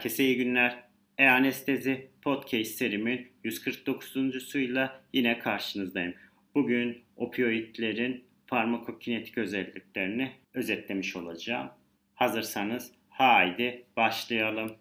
Herkese iyi günler. E-Anestezi Podcast serimin 149.suyla yine karşınızdayım. Bugün opioidlerin farmakokinetik özelliklerini özetlemiş olacağım. Hazırsanız haydi başlayalım.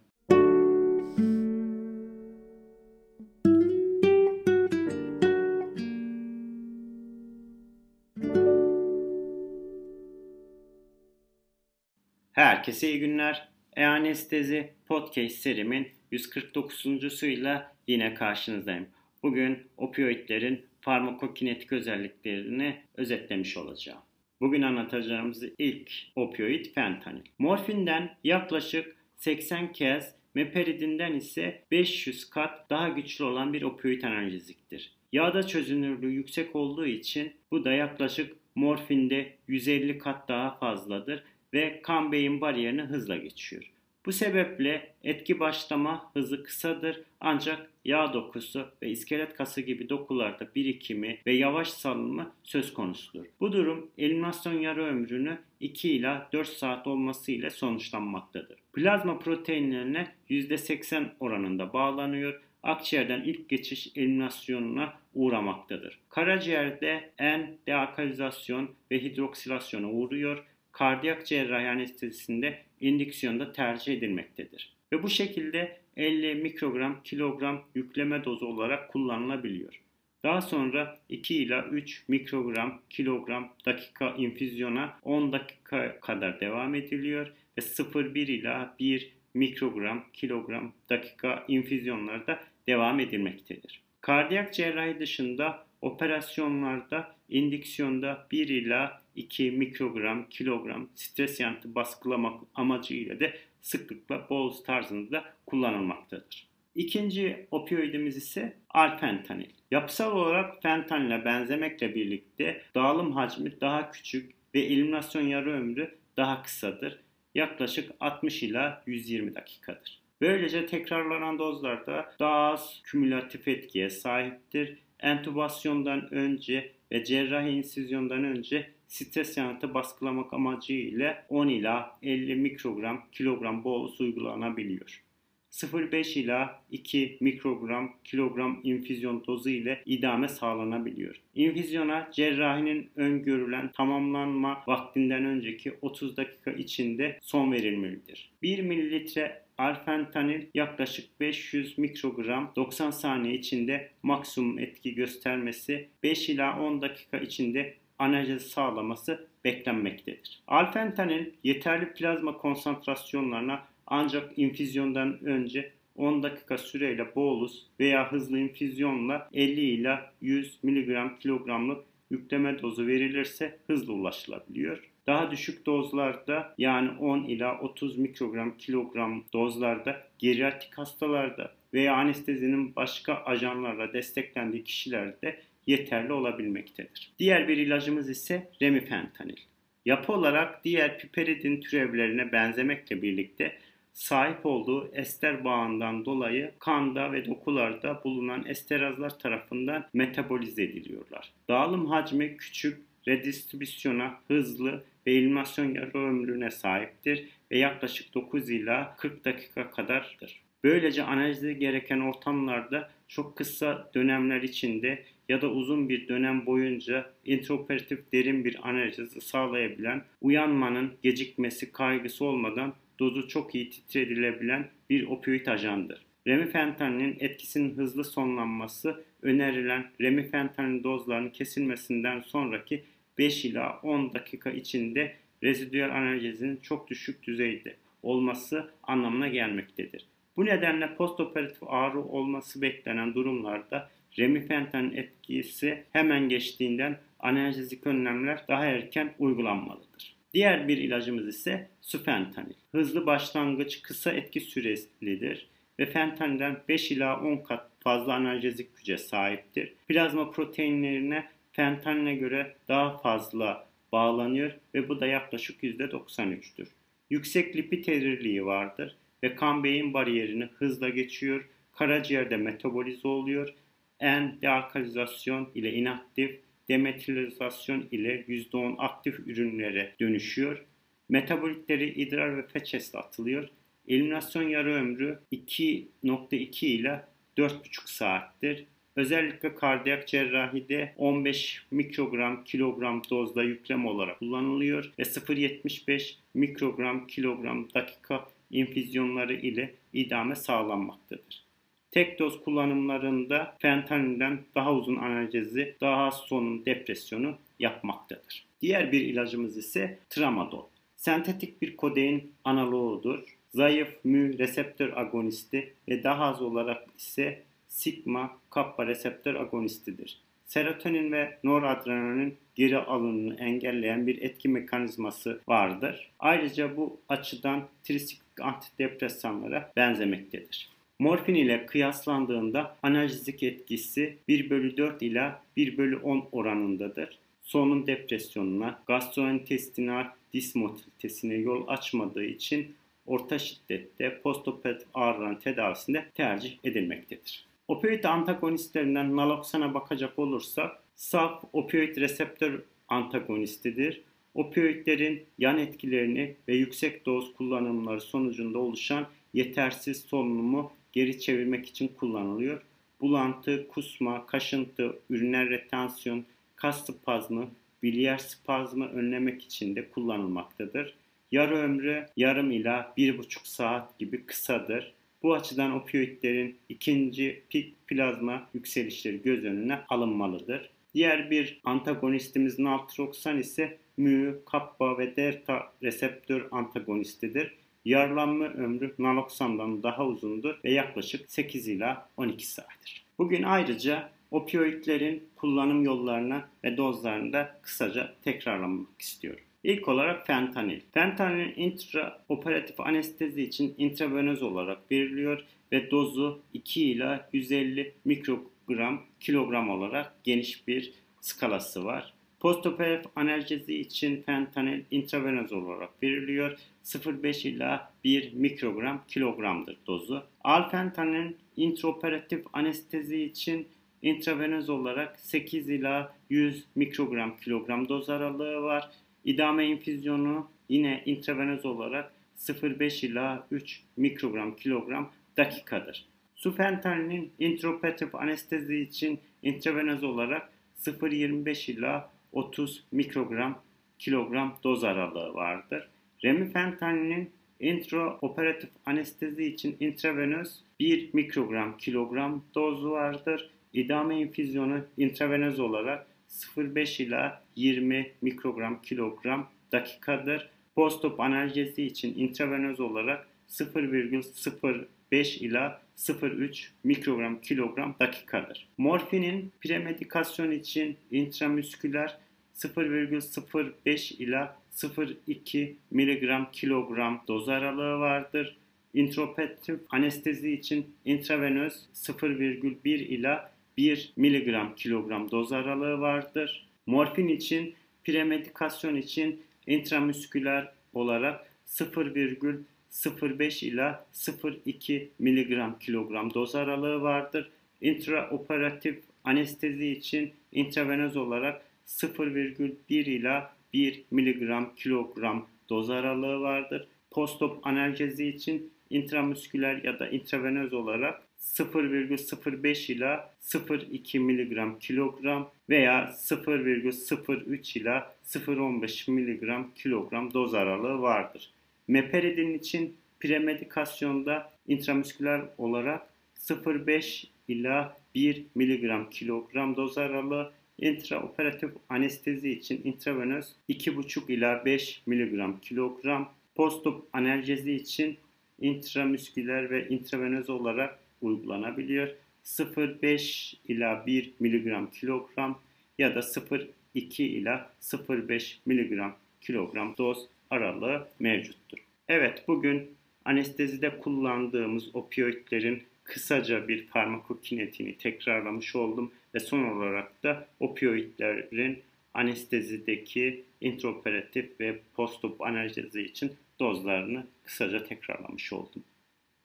Herkese iyi günler. E-Anestezi Podcast serimin 149.suyla yine karşınızdayım. Bugün opioidlerin farmakokinetik özelliklerini özetlemiş olacağım. Bugün anlatacağımız ilk opioid fentanil. Morfinden yaklaşık 80 kez, meperidinden ise 500 kat daha güçlü olan bir opioid analjeziktir. Yağda çözünürlüğü yüksek olduğu için bu da yaklaşık morfinde 150 kat daha fazladır ve kan beyin bariyerini hızla geçiyor. Bu sebeple etki başlama hızı kısadır ancak yağ dokusu ve iskelet kası gibi dokularda birikimi ve yavaş salınımı söz konusudur. Bu durum eliminasyon yarı ömrünü 2 ila 4 saat olması ile sonuçlanmaktadır. Plazma proteinlerine %80 oranında bağlanıyor akciğerden ilk geçiş eliminasyonuna uğramaktadır. Karaciğerde en dealkalizasyon ve hidroksilasyona uğruyor kardiyak cerrahi anestezisinde indüksiyonda tercih edilmektedir. Ve bu şekilde 50 mikrogram kilogram yükleme dozu olarak kullanılabiliyor. Daha sonra 2 ila 3 mikrogram kilogram dakika infüzyona 10 dakika kadar devam ediliyor ve 0,1 ila 1 mikrogram kilogram dakika infüzyonlarda devam edilmektedir. Kardiyak cerrahi dışında operasyonlarda indüksiyonda 1 ila 2 mikrogram kilogram stres yanıtı baskılamak amacıyla da sıklıkla bolus tarzında kullanılmaktadır. İkinci opioidimiz ise alfentanil. Yapısal olarak fentanile benzemekle birlikte dağılım hacmi daha küçük ve eliminasyon yarı ömrü daha kısadır. Yaklaşık 60 ila 120 dakikadır. Böylece tekrarlanan dozlarda daha az kümülatif etkiye sahiptir. Entubasyondan önce ve cerrahi insizyondan önce stres yanıtı baskılamak amacıyla 10 ila 50 mikrogram kilogram bolus uygulanabiliyor. 0,5 ila 2 mikrogram kilogram infüzyon dozu ile idame sağlanabiliyor. İnfüzyona cerrahinin öngörülen tamamlanma vaktinden önceki 30 dakika içinde son verilmelidir. 1 mililitre alfentanil yaklaşık 500 mikrogram 90 saniye içinde maksimum etki göstermesi 5 ila 10 dakika içinde analjezi sağlaması beklenmektedir. Alfentanil yeterli plazma konsantrasyonlarına ancak infüzyondan önce 10 dakika süreyle bolus veya hızlı infüzyonla 50 ila 100 mg kilogramlık yükleme dozu verilirse hızlı ulaşılabiliyor. Daha düşük dozlarda yani 10 ila 30 mikrogram kilogram dozlarda geriatrik hastalarda veya anestezinin başka ajanlarla desteklendiği kişilerde yeterli olabilmektedir. Diğer bir ilacımız ise remifentanil. Yapı olarak diğer piperidin türevlerine benzemekle birlikte sahip olduğu ester bağından dolayı kanda ve dokularda bulunan esterazlar tarafından metabolize ediliyorlar. Dağılım hacmi küçük, redistribüsyona hızlı ve eliminasyon yarı ömrüne sahiptir ve yaklaşık 9 ila 40 dakika kadardır. Böylece analizi gereken ortamlarda çok kısa dönemler içinde ya da uzun bir dönem boyunca intraoperatif derin bir analizi sağlayabilen, uyanmanın gecikmesi kaygısı olmadan dozu çok iyi titredilebilen bir opioid ajandır. Remifentanilin etkisinin hızlı sonlanması önerilen remifentanil dozlarının kesilmesinden sonraki 5 ila 10 dakika içinde rezidüel analjezinin çok düşük düzeyde olması anlamına gelmektedir. Bu nedenle postoperatif ağrı olması beklenen durumlarda remifentanil etkisi hemen geçtiğinden analjezik önlemler daha erken uygulanmalıdır. Diğer bir ilacımız ise sufentanil. Hızlı başlangıç kısa etki sürelidir ve fentanilden 5 ila 10 kat fazla analjezik güce sahiptir. Plazma proteinlerine fentanile göre daha fazla bağlanıyor ve bu da yaklaşık %93'tür. Yüksek lipid erirliği vardır ve kan beyin bariyerini hızla geçiyor, karaciğerde metabolize oluyor, en dealkalizasyon ile inaktif, demetilizasyon ile %10 aktif ürünlere dönüşüyor. Metabolitleri idrar ve feçesle atılıyor. Eliminasyon yarı ömrü 2.2 ile 4.5 saattir. Özellikle kardiyak cerrahide 15 mikrogram kilogram dozda yüklem olarak kullanılıyor ve 0.75 mikrogram kilogram dakika infüzyonları ile idame sağlanmaktadır. Tek doz kullanımlarında fentanilden daha uzun analjezi, daha az depresyonu yapmaktadır. Diğer bir ilacımız ise tramadol. Sentetik bir kodein analoğudur. Zayıf mü reseptör agonisti ve daha az olarak ise sigma kappa reseptör agonistidir. Serotonin ve noradrenalin geri alınımını engelleyen bir etki mekanizması vardır. Ayrıca bu açıdan trisiklik antidepresanlara benzemektedir. Morfin ile kıyaslandığında analjezik etkisi 1 bölü 4 ila 1 bölü 10 oranındadır. Solunum depresyonuna, gastrointestinal dismotilitesine yol açmadığı için orta şiddette postoperatif ağrıların tedavisinde tercih edilmektedir. Opioid antagonistlerinden naloxona bakacak olursak saf opioid reseptör antagonistidir. Opioidlerin yan etkilerini ve yüksek doz kullanımları sonucunda oluşan yetersiz solunumu geri çevirmek için kullanılıyor. Bulantı, kusma, kaşıntı, üriner retansiyon, kas spazmı, biliyer spazmı önlemek için de kullanılmaktadır. Yarı ömrü yarım ila bir buçuk saat gibi kısadır. Bu açıdan opioidlerin ikinci pik plazma yükselişleri göz önüne alınmalıdır. Diğer bir antagonistimiz naltroksan ise mü, kappa ve delta reseptör antagonistidir. Yarlanma ömrü naloksandan daha uzundur ve yaklaşık 8 ila 12 saattir. Bugün ayrıca opioidlerin kullanım yollarına ve dozlarını da kısaca tekrarlamak istiyorum. İlk olarak fentanil. Fentanil intraoperatif anestezi için intravenöz olarak veriliyor ve dozu 2 ila 150 mikrogram kilogram olarak geniş bir skalası var. Postoperatif analjezi için fentanil intravenöz olarak veriliyor. 0,5 ila 1 mikrogram kilogramdır dozu. Alfentanil intraoperatif anestezi için intravenöz olarak 8 ila 100 mikrogram kilogram doz aralığı var. İdame infüzyonu yine intravenöz olarak 0,5 ila 3 mikrogram kilogram dakikadır. Sufentanilin intraoperatif anestezi için intravenöz olarak 0,25 ila 30 mikrogram kilogram doz aralığı vardır. Remifentanilin intraoperatif anestezi için intravenöz 1 mikrogram kilogram dozu vardır. İdame infüzyonu intravenöz olarak 0,5 ila 20 mikrogram kilogram dakikadır. Postop analjezi için intravenöz olarak 0,05 ila 0,3 mikrogram kilogram dakikadır. Morfinin premedikasyon için intramüsküler 0,05 ila 0,2 miligram kilogram doz aralığı vardır. Intraoperatif anestezi için intravenöz 0,1 ila 1 miligram kilogram doz aralığı vardır. Morfin için premedikasyon için intramüsküler olarak 0,05 ila 0,2 miligram kilogram doz aralığı vardır. Intraoperatif anestezi için intravenöz olarak 0,1 ila 1 miligram kilogram doz aralığı vardır. Postop analjezi için intramüsküler ya da intravenöz olarak 0,05 ila 0,2 mg kilogram veya 0,03 ila 0,15 mg kilogram doz aralığı vardır. Meperidin için premedikasyonda intramüsküler olarak 0,5 ila 1 mg kilogram doz aralığı intraoperatif anestezi için intravenöz 2,5 ila 5 mg kilogram postop analjezi için intramüsküler ve intravenöz olarak uygulanabiliyor. 0,5 ila 1 mg kilogram ya da 0,2 ila 0,5 mg kilogram doz aralığı mevcuttur. Evet bugün anestezide kullandığımız opioidlerin kısaca bir farmakokinetiğini tekrarlamış oldum ve son olarak da opioidlerin anestezideki intraoperatif ve postop analjezi için dozlarını kısaca tekrarlamış oldum.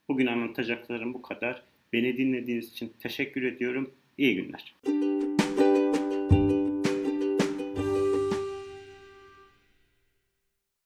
Bugün anlatacaklarım bu kadar. Beni dinlediğiniz için teşekkür ediyorum. İyi günler.